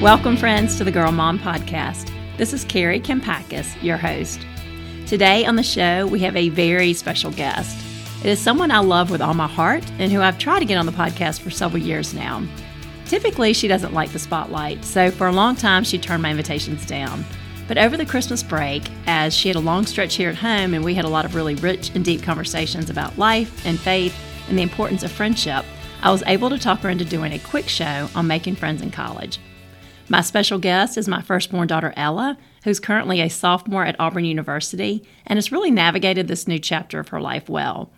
Welcome, friends, to the Girl Mom Podcast. This is Kari Kampakis, your host. Today on the show, we have a very special guest. It is someone I love with all my heart and who I've tried to get on the podcast for several years now. Typically, she doesn't like the spotlight, so for a long time, she turned my invitations down. But over the Christmas break, as she had a long stretch here at home and we had a lot of really rich and deep conversations about life and faith and the importance of friendship, I was able to talk her into doing a quick show on making friends in college. My special guest is my firstborn daughter, Ella, who's currently a sophomore at Auburn University and has really navigated this new chapter of her life well.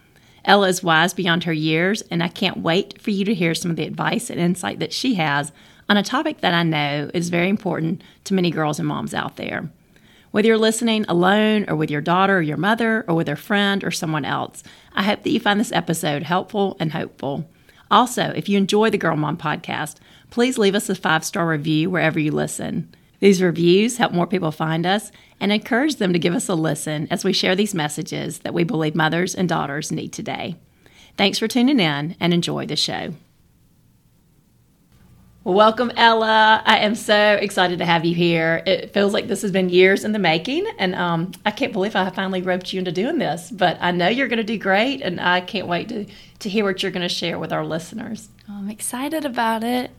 Ella is wise beyond her years, and I can't wait for you to hear some of the advice and insight that she has on a topic that I know is very important to many girls and moms out there. Whether you're listening alone or with your daughter or your mother or with a friend or someone else, I hope that you find this episode helpful and hopeful. Also, if you enjoy the Girl Mom podcast, please leave us a five star review wherever you listen. These reviews help more people find us and encourage them to give us a listen as we share these messages that we believe mothers and daughters need today. Thanks for tuning in and enjoy the show. Welcome, Ella. I am so excited to have you here. It feels like this has been years in the making, and um, I can't believe I finally roped you into doing this. But I know you're going to do great, and I can't wait to, to hear what you're going to share with our listeners. I'm excited about it.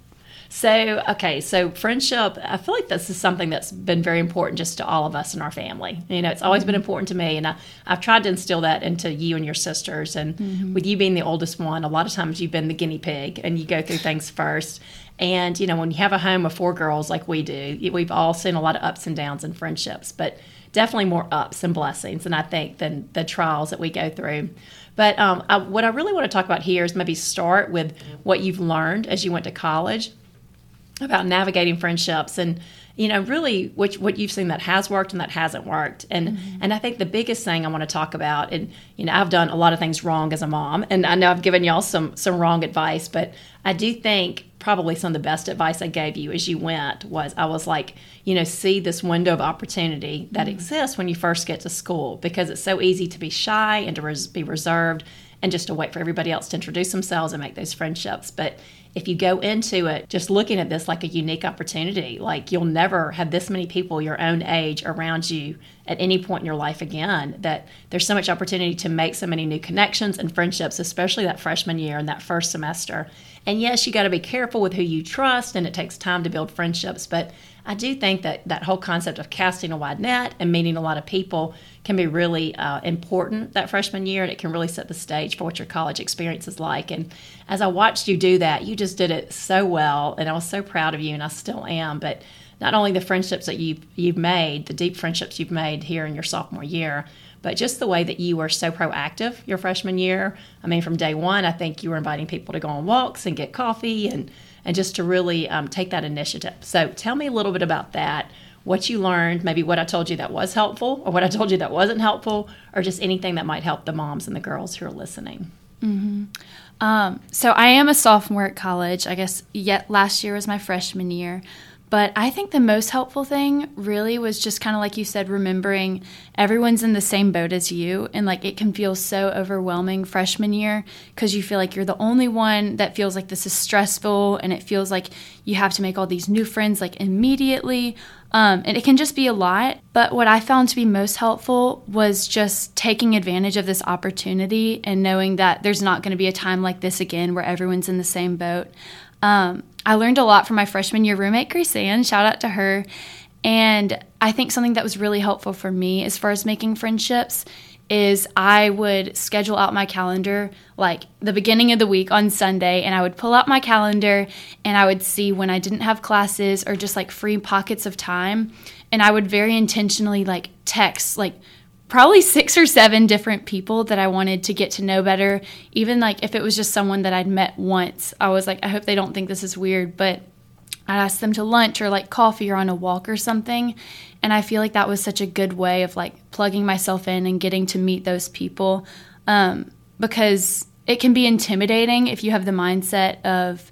So, okay, so friendship, I feel like this is something that's been very important just to all of us in our family. You know, it's always been important to me, and I, I've tried to instill that into you and your sisters. And mm-hmm. with you being the oldest one, a lot of times you've been the guinea pig and you go through things first. And, you know, when you have a home of four girls like we do, we've all seen a lot of ups and downs in friendships, but definitely more ups and blessings, and I think, than the trials that we go through. But um, I, what I really want to talk about here is maybe start with what you've learned as you went to college about navigating friendships and you know really which what you've seen that has worked and that hasn't worked and mm-hmm. and I think the biggest thing I want to talk about and you know I've done a lot of things wrong as a mom and I know I've given y'all some some wrong advice but I do think probably some of the best advice I gave you as you went was I was like you know see this window of opportunity that mm-hmm. exists when you first get to school because it's so easy to be shy and to res- be reserved and just to wait for everybody else to introduce themselves and make those friendships but if you go into it just looking at this like a unique opportunity, like you'll never have this many people your own age around you at any point in your life again, that there's so much opportunity to make so many new connections and friendships, especially that freshman year and that first semester. And yes, you got to be careful with who you trust, and it takes time to build friendships, but I do think that that whole concept of casting a wide net and meeting a lot of people can be really uh, important that freshman year, and it can really set the stage for what your college experience is like. And as I watched you do that, you just did it so well, and I was so proud of you, and I still am. But not only the friendships that you've you've made, the deep friendships you've made here in your sophomore year, but just the way that you were so proactive your freshman year. I mean, from day one, I think you were inviting people to go on walks and get coffee and and just to really um, take that initiative. So tell me a little bit about that. What you learned, maybe what I told you that was helpful, or what I told you that wasn't helpful, or just anything that might help the moms and the girls who are listening. Mm-hmm. Um, so I am a sophomore at college. I guess yet last year was my freshman year. But I think the most helpful thing really was just kind of like you said, remembering everyone's in the same boat as you. And like it can feel so overwhelming freshman year because you feel like you're the only one that feels like this is stressful and it feels like you have to make all these new friends like immediately. Um, and it can just be a lot. But what I found to be most helpful was just taking advantage of this opportunity and knowing that there's not going to be a time like this again where everyone's in the same boat. Um, I learned a lot from my freshman year roommate, Grace Ann. Shout out to her. And I think something that was really helpful for me as far as making friendships is I would schedule out my calendar like the beginning of the week on Sunday and I would pull out my calendar and I would see when I didn't have classes or just like free pockets of time and I would very intentionally like text like probably six or seven different people that I wanted to get to know better. Even like if it was just someone that I'd met once, I was like, I hope they don't think this is weird, but I'd ask them to lunch or like coffee or on a walk or something. And I feel like that was such a good way of like plugging myself in and getting to meet those people um, because it can be intimidating if you have the mindset of,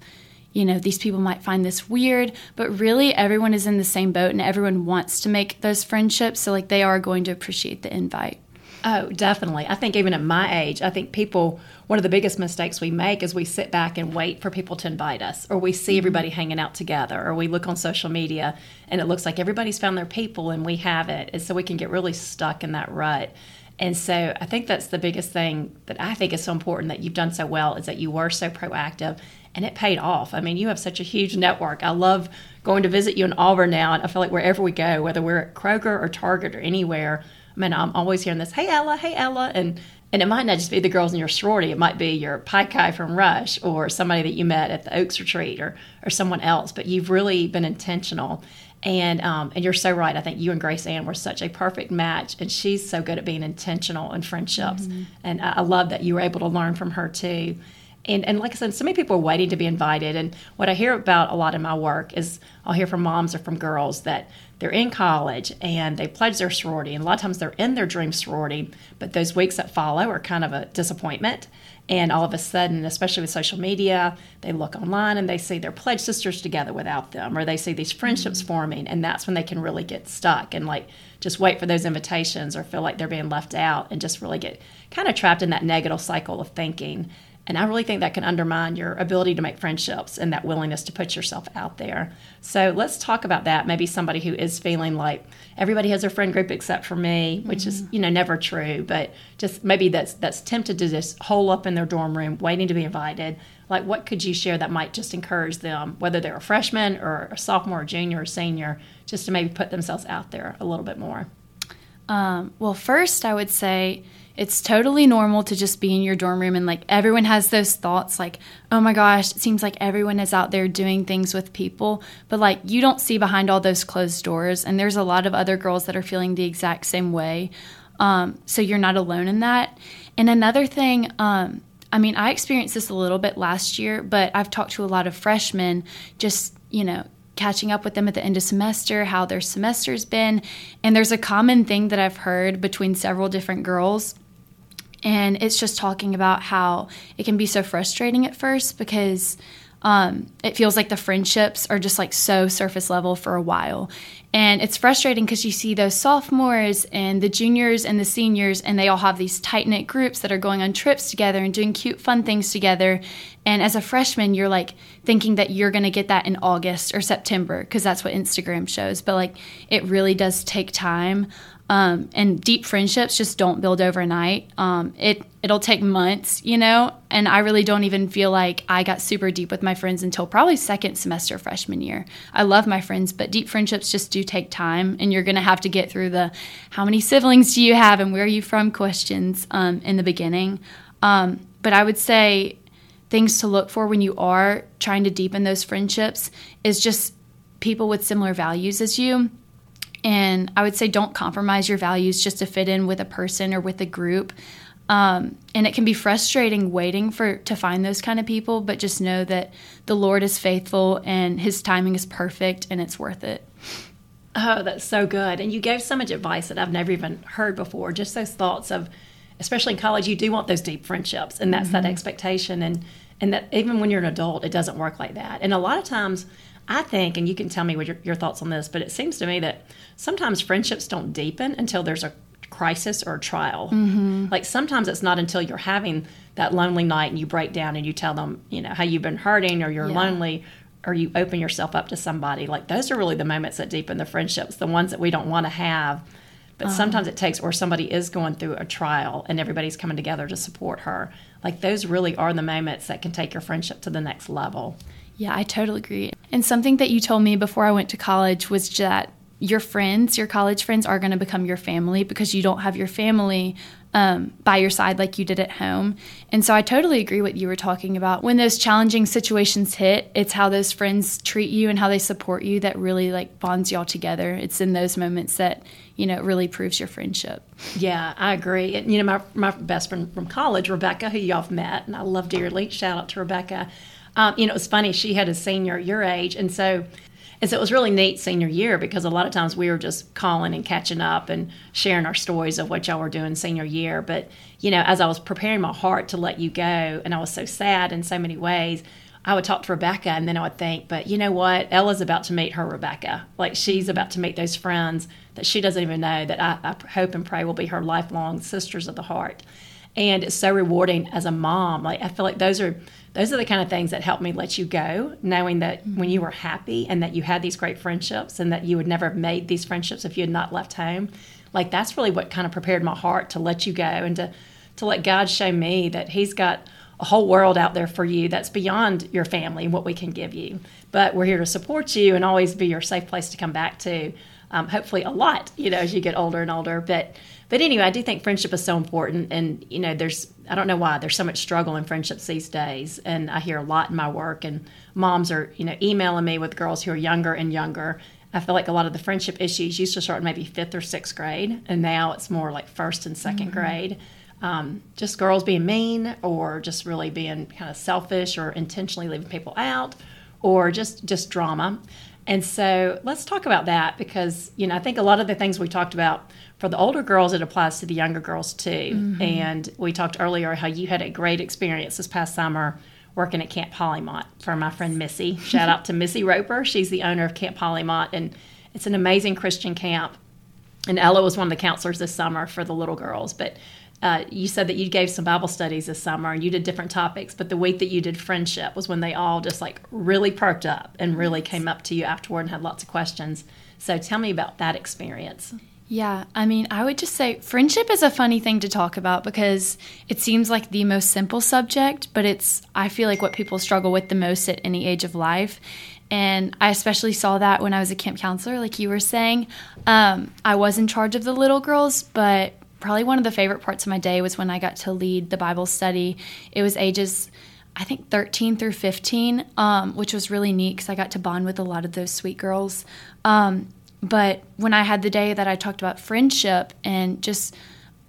you know, these people might find this weird, but really everyone is in the same boat and everyone wants to make those friendships. So, like, they are going to appreciate the invite. Oh, definitely. I think even at my age, I think people, one of the biggest mistakes we make is we sit back and wait for people to invite us, or we see mm-hmm. everybody hanging out together, or we look on social media and it looks like everybody's found their people and we haven't. And so we can get really stuck in that rut. And so I think that's the biggest thing that I think is so important that you've done so well is that you were so proactive and it paid off. I mean, you have such a huge network. I love going to visit you in Auburn now, and I feel like wherever we go, whether we're at Kroger or Target or anywhere, I mean, I'm always hearing this, "Hey Ella, hey Ella," and and it might not just be the girls in your sorority; it might be your guy from Rush or somebody that you met at the Oaks retreat or or someone else. But you've really been intentional. And um, and you're so right. I think you and Grace Ann were such a perfect match, and she's so good at being intentional in friendships. Mm-hmm. And I, I love that you were able to learn from her too and, and like I said, so many people are waiting to be invited. And what I hear about a lot in my work is I'll hear from moms or from girls that they're in college and they pledge their sorority. And a lot of times they're in their dream sorority, but those weeks that follow are kind of a disappointment. And all of a sudden, especially with social media, they look online and they see their pledge sisters together without them, or they see these friendships mm-hmm. forming. And that's when they can really get stuck and like just wait for those invitations or feel like they're being left out and just really get kind of trapped in that negative cycle of thinking. And I really think that can undermine your ability to make friendships and that willingness to put yourself out there. So let's talk about that. Maybe somebody who is feeling like everybody has their friend group except for me, which mm-hmm. is, you know, never true, but just maybe that's that's tempted to just hole up in their dorm room waiting to be invited. Like what could you share that might just encourage them, whether they're a freshman or a sophomore, or junior, or senior, just to maybe put themselves out there a little bit more? Um, well, first, I would say it's totally normal to just be in your dorm room and like everyone has those thoughts like, oh my gosh, it seems like everyone is out there doing things with people. But like you don't see behind all those closed doors. And there's a lot of other girls that are feeling the exact same way. Um, so you're not alone in that. And another thing, um, I mean, I experienced this a little bit last year, but I've talked to a lot of freshmen just, you know, catching up with them at the end of semester, how their semester's been. And there's a common thing that I've heard between several different girls and it's just talking about how it can be so frustrating at first because um, it feels like the friendships are just like so surface level for a while. And it's frustrating because you see those sophomores and the juniors and the seniors, and they all have these tight knit groups that are going on trips together and doing cute, fun things together. And as a freshman, you're like thinking that you're going to get that in August or September because that's what Instagram shows. But like it really does take time. Um, and deep friendships just don't build overnight. Um, it it'll take months, you know. And I really don't even feel like I got super deep with my friends until probably second semester freshman year. I love my friends, but deep friendships just do take time, and you're gonna have to get through the how many siblings do you have and where are you from questions um, in the beginning. Um, but I would say things to look for when you are trying to deepen those friendships is just people with similar values as you and I would say don't compromise your values just to fit in with a person or with a group. Um, and it can be frustrating waiting for to find those kind of people, but just know that the Lord is faithful and His timing is perfect, and it's worth it. Oh, that's so good. And you gave so much advice that I've never even heard before. Just those thoughts of, especially in college, you do want those deep friendships, and that's mm-hmm. that expectation. And and that even when you're an adult, it doesn't work like that. And a lot of times, I think, and you can tell me what your, your thoughts on this, but it seems to me that sometimes friendships don't deepen until there's a crisis or a trial. Mm-hmm. Like sometimes it's not until you're having that lonely night and you break down and you tell them, you know, how you've been hurting or you're yeah. lonely or you open yourself up to somebody. Like those are really the moments that deepen the friendships, the ones that we don't want to have. But uh-huh. sometimes it takes, or somebody is going through a trial and everybody's coming together to support her. Like those really are the moments that can take your friendship to the next level. Yeah, I totally agree. And something that you told me before I went to college was that your friends, your college friends, are going to become your family because you don't have your family um, by your side like you did at home. And so I totally agree what you were talking about. When those challenging situations hit, it's how those friends treat you and how they support you that really like bonds y'all together. It's in those moments that you know it really proves your friendship. Yeah, I agree. And, you know, my my best friend from college, Rebecca, who y'all have met, and I love dearly. Shout out to Rebecca. Um, you know, it was funny. She had a senior your age, and so and so it was really neat senior year because a lot of times we were just calling and catching up and sharing our stories of what y'all were doing senior year. But, you know, as I was preparing my heart to let you go, and I was so sad in so many ways, I would talk to Rebecca and then I would think, but you know what? Ella's about to meet her Rebecca. Like she's about to meet those friends that she doesn't even know that I, I hope and pray will be her lifelong sisters of the heart. And it's so rewarding as a mom. Like I feel like those are those are the kind of things that help me let you go, knowing that when you were happy and that you had these great friendships and that you would never have made these friendships if you had not left home. Like that's really what kind of prepared my heart to let you go and to to let God show me that He's got a whole world out there for you that's beyond your family and what we can give you. But we're here to support you and always be your safe place to come back to. Um, hopefully, a lot, you know, as you get older and older. But but anyway, I do think friendship is so important, and you know, there's I don't know why there's so much struggle in friendships these days, and I hear a lot in my work, and moms are you know emailing me with girls who are younger and younger. I feel like a lot of the friendship issues used to start maybe fifth or sixth grade, and now it's more like first and 2nd mm-hmm. grade um, just girls being mean or just really being kind of selfish or intentionally leaving people out or just just drama and so let's talk about that because you know i think a lot of the things we talked about for the older girls it applies to the younger girls too. Mm-hmm. and we talked earlier how you had a great experience this past summer working at camp polymont for my friend missy. Shout out to missy roper. She's the owner of camp polymont and it's an amazing christian camp. And ella was one of the counselors this summer for the little girls. But uh, you said that you gave some Bible studies this summer and you did different topics, but the week that you did friendship was when they all just like really perked up and really came up to you afterward and had lots of questions. So tell me about that experience. Yeah, I mean, I would just say friendship is a funny thing to talk about because it seems like the most simple subject, but it's, I feel like, what people struggle with the most at any age of life. And I especially saw that when I was a camp counselor, like you were saying. Um, I was in charge of the little girls, but probably one of the favorite parts of my day was when I got to lead the Bible study. It was ages, I think, 13 through 15, um, which was really neat because I got to bond with a lot of those sweet girls. Um, but when I had the day that I talked about friendship and just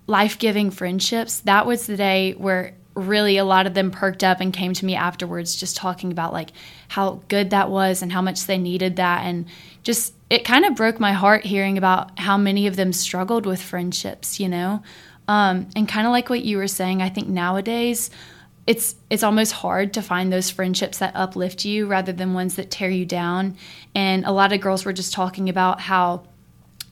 life giving friendships, that was the day where really a lot of them perked up and came to me afterwards just talking about like how good that was and how much they needed that. And just it kind of broke my heart hearing about how many of them struggled with friendships you know? Um, and kind of like what you were saying i think nowadays it's it's almost hard to find those friendships that uplift you rather than ones that tear you down. And a lot of girls were just talking about how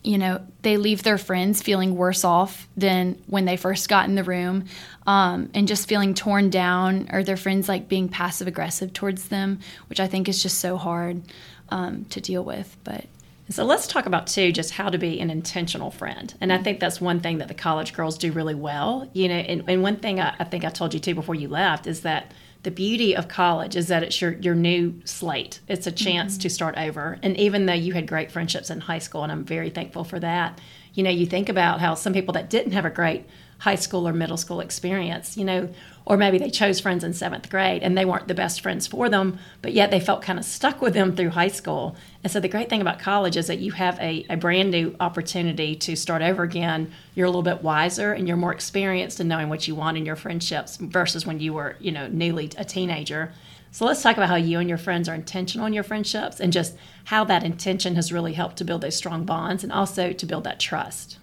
you know, they leave their friends feeling worse off than when they first got in the room um, and just feeling torn down or their friends like being passive aggressive towards them, which I think is just so hard um, to deal with. But so let's talk about too just how to be an intentional friend, and I think that's one thing that the college girls do really well. You know, and, and one thing I, I think I told you too before you left is that the beauty of college is that it's your your new slate. It's a chance mm-hmm. to start over. And even though you had great friendships in high school, and I'm very thankful for that, you know, you think about how some people that didn't have a great high school or middle school experience, you know, or maybe they chose friends in seventh grade and they weren't the best friends for them, but yet they felt kind of stuck with them through high school. And so the great thing about college is that you have a, a brand new opportunity to start over again. You're a little bit wiser and you're more experienced in knowing what you want in your friendships versus when you were, you know, newly a teenager. So let's talk about how you and your friends are intentional in your friendships and just how that intention has really helped to build those strong bonds and also to build that trust.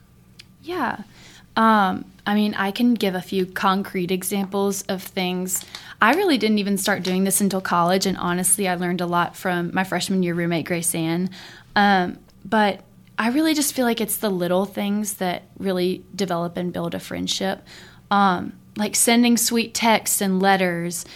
Yeah. Um, I mean, I can give a few concrete examples of things. I really didn't even start doing this until college, and honestly, I learned a lot from my freshman year roommate, Grace Ann. Um, but I really just feel like it's the little things that really develop and build a friendship. Um, like sending sweet texts and letters,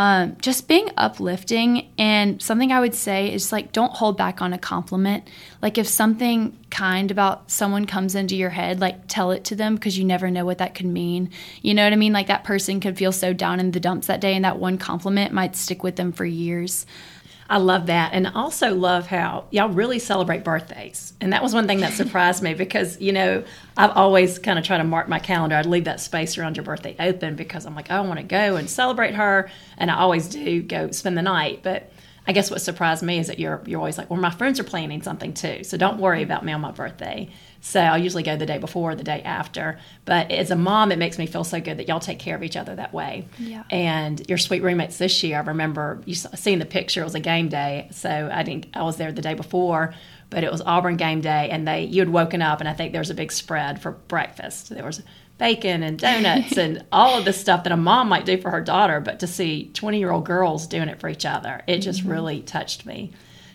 um, just being uplifting and something i would say is like don't hold back on a compliment. Like if something kind about someone comes into your head like tell it to them because you never know what that could mean. You know what i mean? Like that person could feel so down in the dumps that day and that one compliment might stick with them for years I love that. And I also love how y'all really celebrate birthdays. And that was one thing that surprised me because, you know, I've always kind of tried to mark my calendar. I'd leave that space around your birthday open because I'm like, oh, I want to go and celebrate her. And I always do go spend the night. But I guess what surprised me is that you're you're always like, well, my friends are planning something too, so don't worry about me on my birthday. So I'll usually go the day before, or the day after. But as a mom, it makes me feel so good that y'all take care of each other that way. Yeah. And your sweet roommates this year, I remember you seeing the picture. It was a game day, so I didn't. I was there the day before, but it was Auburn game day, and they you had woken up, and I think there was a big spread for breakfast. There was bacon and donuts and all of the stuff that a mom might do for her daughter, but to see 20 year old girls doing it for each other, it just mm-hmm. really touched me.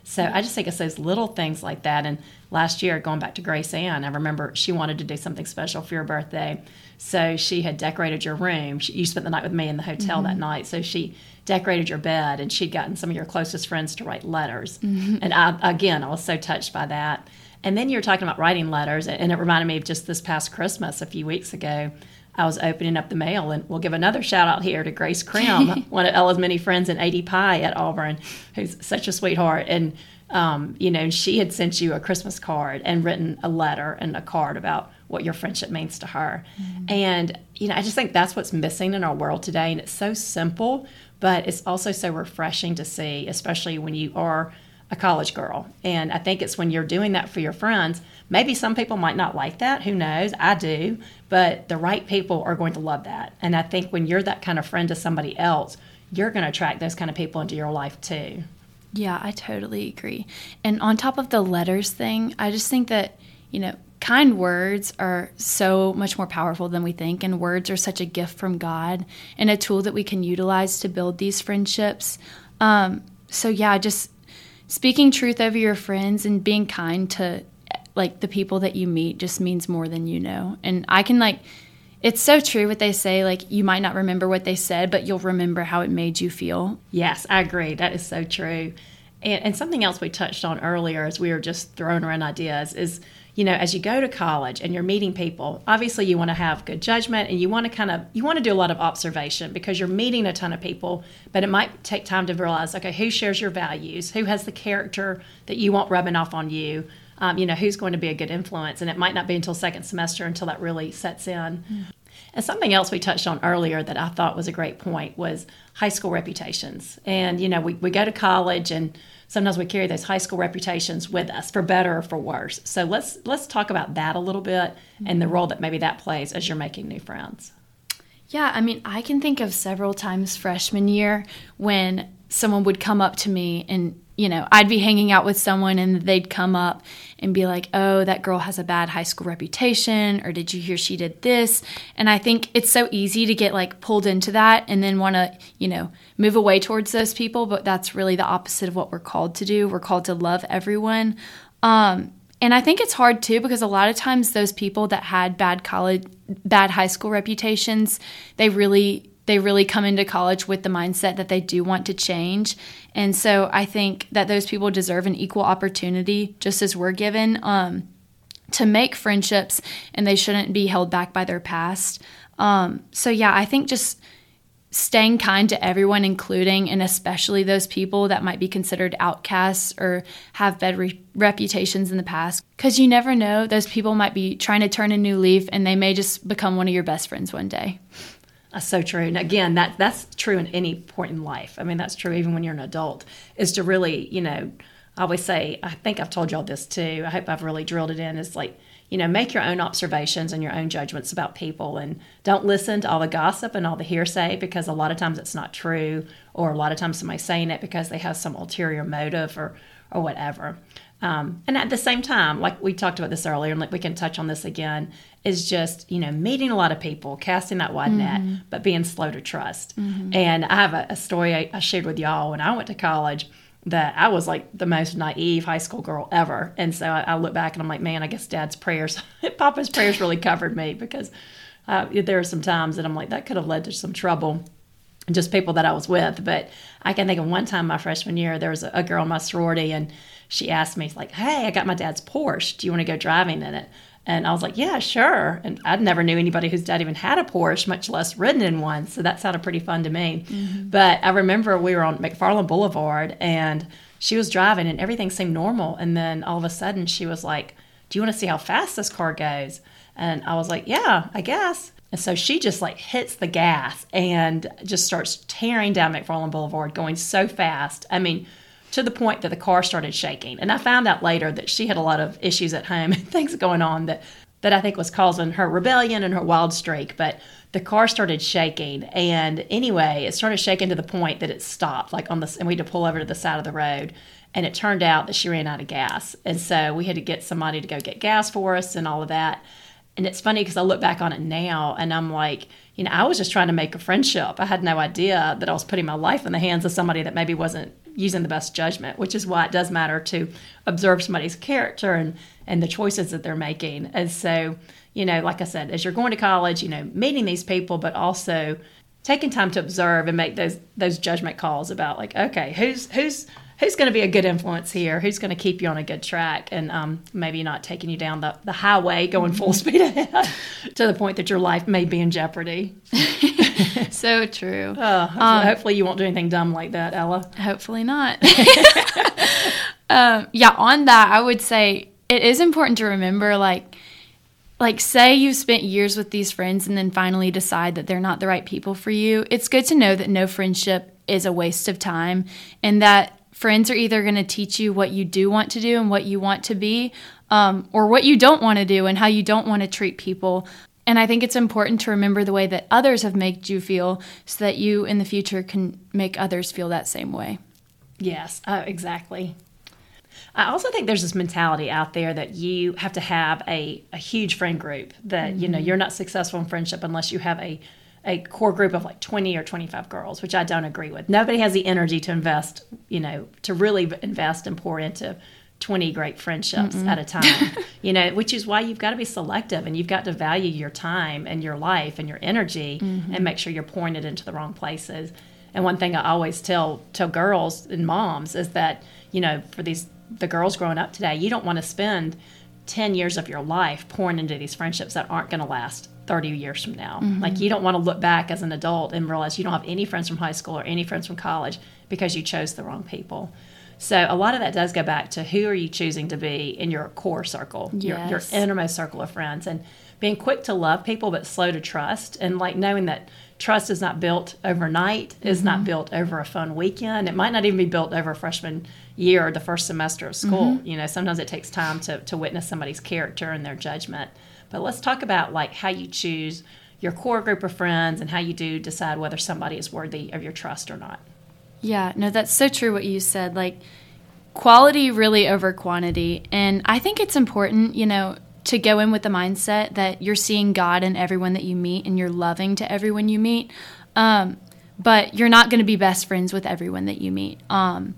So I just think it's those little things like that. And last year, going back to Grace Ann, I remember she wanted to do something special for your birthday. So she had decorated your room. She, you spent the night with me in the hotel mm-hmm. that night. So she decorated your bed and she'd gotten some of your closest friends to write letters. Mm-hmm. And I, again, I was so touched by that. And then you're talking about writing letters, and it reminded me of just this past Christmas a few weeks ago. I was opening up the mail, and we'll give another shout out here to Grace Krim, one of Ella's many friends in AD Pi at Auburn, who's such a sweetheart. And, um, you know, she had sent you a Christmas card and written a letter and a card about what your friendship means to her. Mm-hmm. And, you know, I just think that's what's missing in our world today. And it's so simple, but it's also so refreshing to see, especially when you are a college girl. And I think it's when you're doing that for your friends. Maybe some people might not like that. Who knows? I do. But the right people are going to love that. And I think when you're that kind of friend to somebody else, you're going to attract those kind of people into your life too. Yeah, I totally agree. And on top of the letters thing, I just think that, you know, kind words are so much more powerful than we think. And words are such a gift from God and a tool that we can utilize to build these friendships. Um, so, yeah, just speaking truth over your friends and being kind to like the people that you meet just means more than you know. And I can like it's so true what they say like you might not remember what they said, but you'll remember how it made you feel. Yes, I agree. That is so true. And, and something else we touched on earlier as we were just throwing around ideas is you know, as you go to college and you're meeting people, obviously you want to have good judgment and you want to kind of you want to do a lot of observation because you're meeting a ton of people, but it might take time to realize, okay, who shares your values, who has the character that you want rubbing off on you, um, you know, who's going to be a good influence, and it might not be until second semester until that really sets in. Mm. And something else we touched on earlier that I thought was a great point was high school reputations. And, you know, we, we go to college and sometimes we carry those high school reputations with us for better or for worse. So let's let's talk about that a little bit and the role that maybe that plays as you're making new friends. Yeah, I mean, I can think of several times freshman year when someone would come up to me and you know, I'd be hanging out with someone and they'd come up and be like, oh, that girl has a bad high school reputation, or did you hear she did this? And I think it's so easy to get like pulled into that and then want to, you know, move away towards those people. But that's really the opposite of what we're called to do. We're called to love everyone. Um, and I think it's hard too because a lot of times those people that had bad college, bad high school reputations, they really they really come into college with the mindset that they do want to change. And so I think that those people deserve an equal opportunity, just as we're given, um, to make friendships, and they shouldn't be held back by their past. Um, so, yeah, I think just staying kind to everyone, including and especially those people that might be considered outcasts or have bad re- reputations in the past. Because you never know, those people might be trying to turn a new leaf and they may just become one of your best friends one day. That's so true. And again, that that's true in any point in life. I mean, that's true even when you're an adult. Is to really, you know, I always say, I think I've told y'all this too. I hope I've really drilled it in. Is like, you know, make your own observations and your own judgments about people, and don't listen to all the gossip and all the hearsay because a lot of times it's not true, or a lot of times somebody's saying it because they have some ulterior motive or or whatever. Um, and at the same time, like we talked about this earlier, and like we can touch on this again, is just you know meeting a lot of people, casting that wide mm-hmm. net, but being slow to trust. Mm-hmm. And I have a, a story I, I, shared with y'all when I went to college that I was like the most naive high school girl ever. And so I, I look back and I'm like, man, I guess Dad's prayers, Papa's prayers, really covered me because uh, there are some times that I'm like that could have led to some trouble just people that I was with. But I can think of one time my freshman year, there was a, a girl in my sorority, and she asked me like, "Hey, I got my dad's Porsche. Do you want to go driving in it?" And I was like, "Yeah, sure." And I never knew anybody whose dad even had a Porsche, much less ridden in one. So that sounded pretty fun to me. Mm-hmm. But I remember we were on McFarland Boulevard, and she was driving, and everything seemed normal. And then all of a sudden, she was like, "Do you want to see how fast this car goes?" And I was like, "Yeah, I guess." And so she just like hits the gas and just starts tearing down McFarland Boulevard, going so fast. I mean, to the point that the car started shaking. And I found out later that she had a lot of issues at home and things going on that that I think was causing her rebellion and her wild streak. But the car started shaking, and anyway, it started shaking to the point that it stopped, like on the and we had to pull over to the side of the road. And it turned out that she ran out of gas, and so we had to get somebody to go get gas for us and all of that. and it's funny because I look back on it now and I'm like, you know, I was just trying to make a friendship. I had no idea that I was putting my life in the hands of somebody that maybe wasn't using the best judgment, which is why it does matter to observe somebody's character and, and the choices that they're making. And so, you know, like I said, as you're going to college, you know, meeting these people, but also taking time to observe and make those those judgment calls about like, okay, who's who's who's going to be a good influence here? Who's going to keep you on a good track and um, maybe not taking you down the, the highway going full mm-hmm. speed ahead to the point that your life may be in jeopardy? so true. Uh, um, hopefully, you won't do anything dumb like that, Ella. Hopefully not. um, yeah, on that, I would say it is important to remember like, like say you've spent years with these friends and then finally decide that they're not the right people for you it's good to know that no friendship is a waste of time and that friends are either going to teach you what you do want to do and what you want to be, um, or what you don't want to do and how you don't want to treat people. And I think it's important to remember the way that others have made you feel so that you in the future can make others feel that same way. Yes, uh, exactly. I also think there's this mentality out there that you have to have a, a huge friend group, that, mm-hmm. you know, mm-hmm. you're not successful in friendship unless you have a a core group of like 20 or 25 girls, which I don't agree with. Nobody has the energy to invest, you know, to really invest and pour into 20 great friendships Mm-mm. at a time, you know, which is why you've got to be selective and you've got to value your time and your life and your energy mm-hmm. and make sure you're pouring it into the wrong places. And one thing I always tell tell girls and moms is that, you know, for these the girls growing up today, you don't want to spend 10 years of your life pouring into these friendships that aren't going to last 30 years from now. Mm-hmm. Like you don't want to look back as an adult and realize you don't have any friends from high school or any friends from college because you chose the wrong people. So a lot of that does go back to who are you choosing to be in your core circle, yes. your, your innermost circle of friends, and being quick to love people but slow to trust, and like knowing that trust is not built overnight, mm-hmm. is not mm-hmm. built over a fun weekend. It might not even be built over a freshman year or the first semester of school. Mm-hmm. You know, sometimes it takes time to to witness somebody's character and their judgment. But let's talk about like how you choose your core group of friends and how you do decide whether somebody is worthy of your trust or not. Yeah, no, that's so true what you said. Like quality really over quantity. And I think it's important, you know, to go in with the mindset that you're seeing God in everyone that you meet and you're loving to everyone you meet. Um, but you're not going to be best friends with everyone that you meet. Um,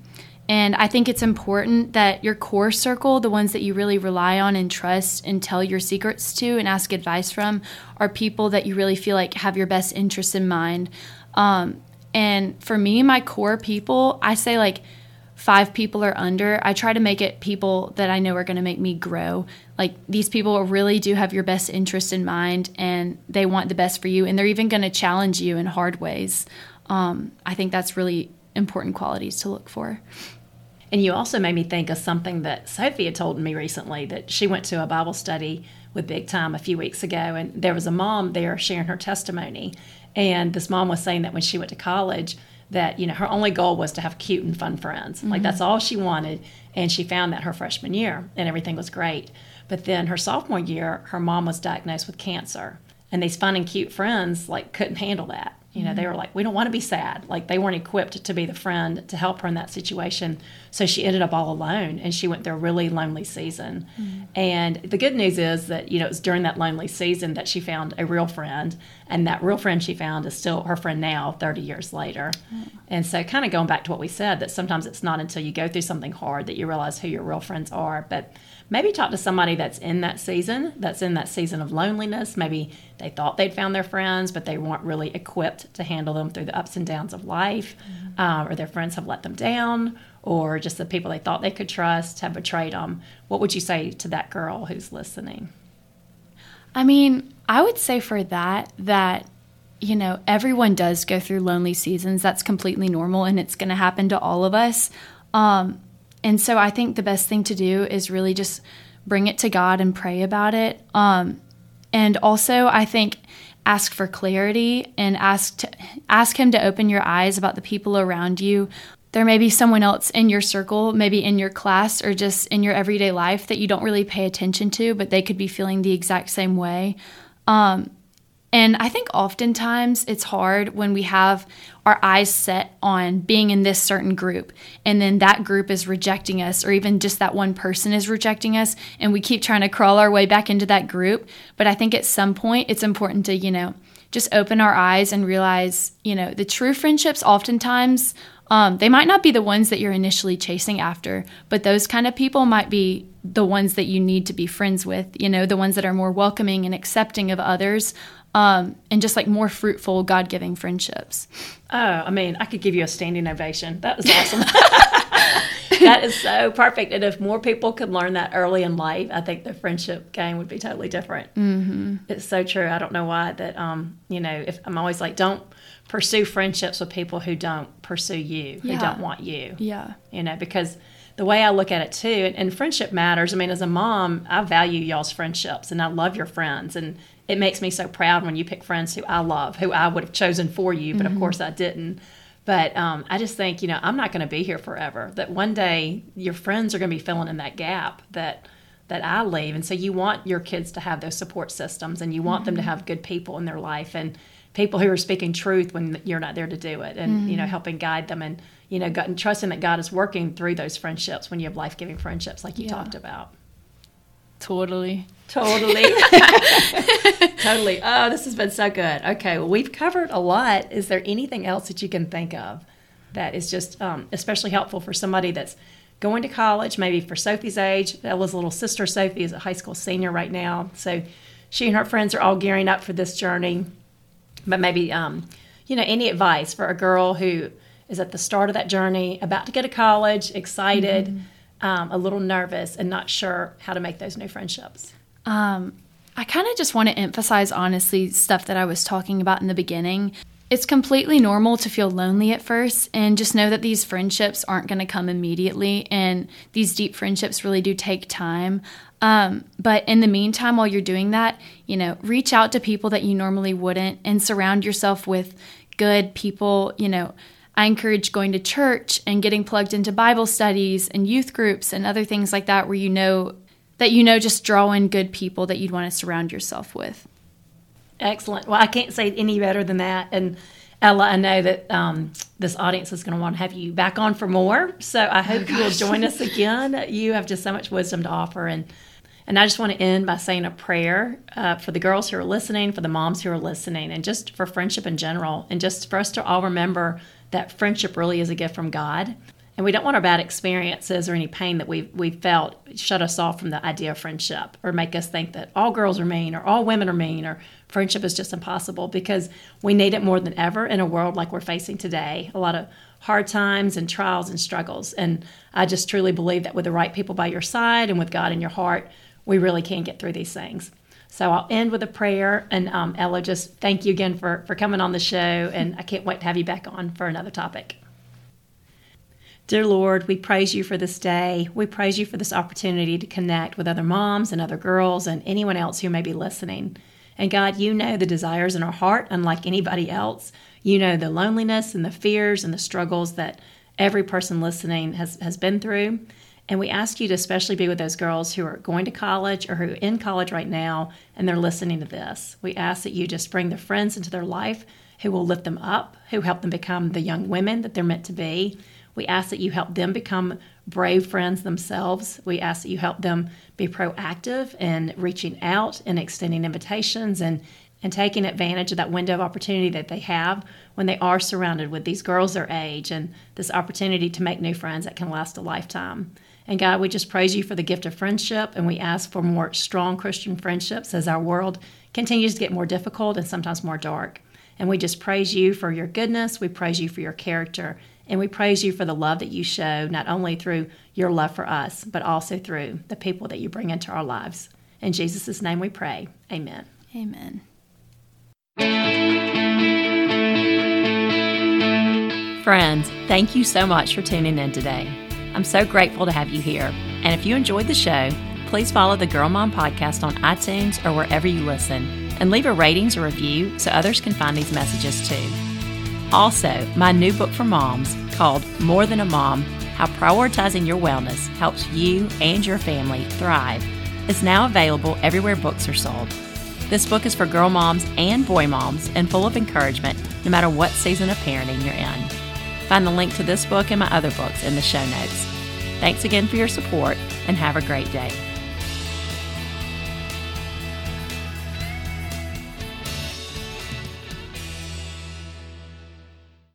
and I think it's important that your core circle, the ones that you really rely on and trust and tell your secrets to and ask advice from, are people that you really feel like have your best interests in mind. Um, and for me, my core people, I say like five people or under. I try to make it people that I know are going to make me grow. Like these people really do have your best interest in mind and they want the best for you. And they're even going to challenge you in hard ways. Um, I think that's really important qualities to look for. And you also made me think of something that Sophia told me recently that she went to a Bible study with Big Time a few weeks ago, and there was a mom there sharing her testimony. And this mom was saying that when she went to college, that you know her only goal was to have cute and fun friends. Mm-hmm. Like that's all she wanted, and she found that her freshman year, and everything was great. But then her sophomore year, her mom was diagnosed with cancer, and these fun and cute friends like couldn't handle that. You know, mm-hmm. they were like, we don't want to be sad. Like they weren't equipped to be the friend to help her in that situation. So she ended up all alone and she went through a really lonely season. Mm-hmm. And the good news is that, you know, it was during that lonely season that she found a real friend. And that real friend she found is still her friend now, 30 years later. Mm-hmm. And so, kind of going back to what we said, that sometimes it's not until you go through something hard that you realize who your real friends are. But maybe talk to somebody that's in that season, that's in that season of loneliness. Maybe they thought they'd found their friends, but they weren't really equipped to handle them through the ups and downs of life, mm-hmm. um, or their friends have let them down, or just the people they thought they could trust have betrayed them. What would you say to that girl who's listening? I mean, I would say for that, that you know, everyone does go through lonely seasons. That's completely normal and it's going to happen to all of us. Um, and so I think the best thing to do is really just bring it to God and pray about it. Um, and also, I think ask for clarity and ask to, ask Him to open your eyes about the people around you. There may be someone else in your circle, maybe in your class or just in your everyday life that you don't really pay attention to, but they could be feeling the exact same way. Um, And I think oftentimes it's hard when we have our eyes set on being in this certain group and then that group is rejecting us or even just that one person is rejecting us and we keep trying to crawl our way back into that group. But I think at some point it's important to, you know, just open our eyes and realize, you know, the true friendships oftentimes um, they might not be the ones that you're initially chasing after, but those kind of people might be the ones that you need to be friends with, you know, the ones that are more welcoming and accepting of others um, and just like more fruitful, God giving friendships. Oh, I mean, I could give you a standing ovation. That was awesome. that is so perfect. And if more people could learn that early in life, I think the friendship game would be totally different. Mm-hmm. It's so true. I don't know why that, um, you know, if I'm always like, don't pursue friendships with people who don't pursue you, who don't want you. Yeah. You know, because the way I look at it too, and, and, friendship matters. I mean, as a mom, I value y'all's friendships and I love your friends. And it makes me so proud when you pick friends who I love, who I would have chosen for you, but mm-hmm. of course I didn't. But um, I just think, you know, I'm not going to be here forever. That one day your friends are going to be filling in that gap that that I leave, and so you want your kids to have those support systems, and you want mm-hmm. them to mm-hmm. have good people in their life, and people who are speaking truth when you're not there to do it, and mm-hmm. you know, mm-hmm. helping guide them, and you know, and trusting that God is working through those friendships when you have life giving friendships, like you yeah. talked about. Totally. Totally. totally. Oh, this has been so good. Okay, well, we've covered a lot. Is there anything else that you can think of that is just um, especially helpful for somebody that's going to college, maybe for Sophie's age? Ella's little sister, Sophie, is a high school senior right now. So she and her friends are all gearing up for this journey. But maybe, um, you know, any advice for a girl who is at the start of that journey, about to go to college, excited, mm-hmm. um, a little nervous, and not sure how to make those new friendships? Um, I kind of just want to emphasize, honestly, stuff that I was talking about in the beginning. It's completely normal to feel lonely at first, and just know that these friendships aren't going to come immediately, and these deep friendships really do take time. Um, but in the meantime, while you're doing that, you know, reach out to people that you normally wouldn't and surround yourself with good people. You know, I encourage going to church and getting plugged into Bible studies and youth groups and other things like that where you know that you know just draw in good people that you'd want to surround yourself with. Excellent. Well, I can't say any better than that. And Ella, I know that um, this audience is going to want to have you back on for more. So I hope oh, you will join us again. You have just so much wisdom to offer. And and I just want to end by saying a prayer uh, for the girls who are listening, for the moms who are listening, and just for friendship in general, and just for us to all remember that friendship really is a gift from God and we don't want our bad experiences or any pain that we've, we've felt shut us off from the idea of friendship or make us think that all girls are mean or all women are mean or friendship is just impossible because we need it more than ever in a world like we're facing today. A lot of hard times and trials and struggles. And I just truly believe that with the right people by your side and with God in your heart, we really can get through these things. So I'll end with a prayer. And um, Ella, just thank you again for, for coming on the show. And I can't wait to have you back on for another topic. Dear Lord, we praise you for this day. We praise you for this opportunity to connect with other moms and other girls and anyone else who may be listening. And God, you know the desires in our heart, unlike anybody else. You know the loneliness and the fears and the struggles that every person listening has, has been through. And we ask you to especially be with those girls who are going to college or who are in college right now and they're listening to this. We ask that you just bring the friends into their life who will lift them up, who help them become the young women that they're meant to be we ask that you help them become brave friends themselves. We ask that you help them be proactive in reaching out and extending invitations and, and taking advantage of that window of opportunity that they have when they are surrounded with these girls their age and this opportunity to make new friends that can last a lifetime. And God, we just praise you for the gift of friendship and we ask for more strong Christian friendships as our world continues to get more difficult and sometimes more dark. And we just praise you for your goodness. We praise you for your character. And we praise you for the love that you show, not only through your love for us, but also through the people that you bring into our lives. In Jesus' name we pray. Amen. Amen. Friends, thank you so much for tuning in today. I'm so grateful to have you here. And if you enjoyed the show, please follow the Girl Mom podcast on iTunes or wherever you listen and leave a ratings or review so others can find these messages too. Also, my new book for moms called More Than a Mom How Prioritizing Your Wellness Helps You and Your Family Thrive is now available everywhere books are sold. This book is for girl moms and boy moms and full of encouragement no matter what season of parenting you're in. Find the link to this book and my other books in the show notes. Thanks again for your support and have a great day.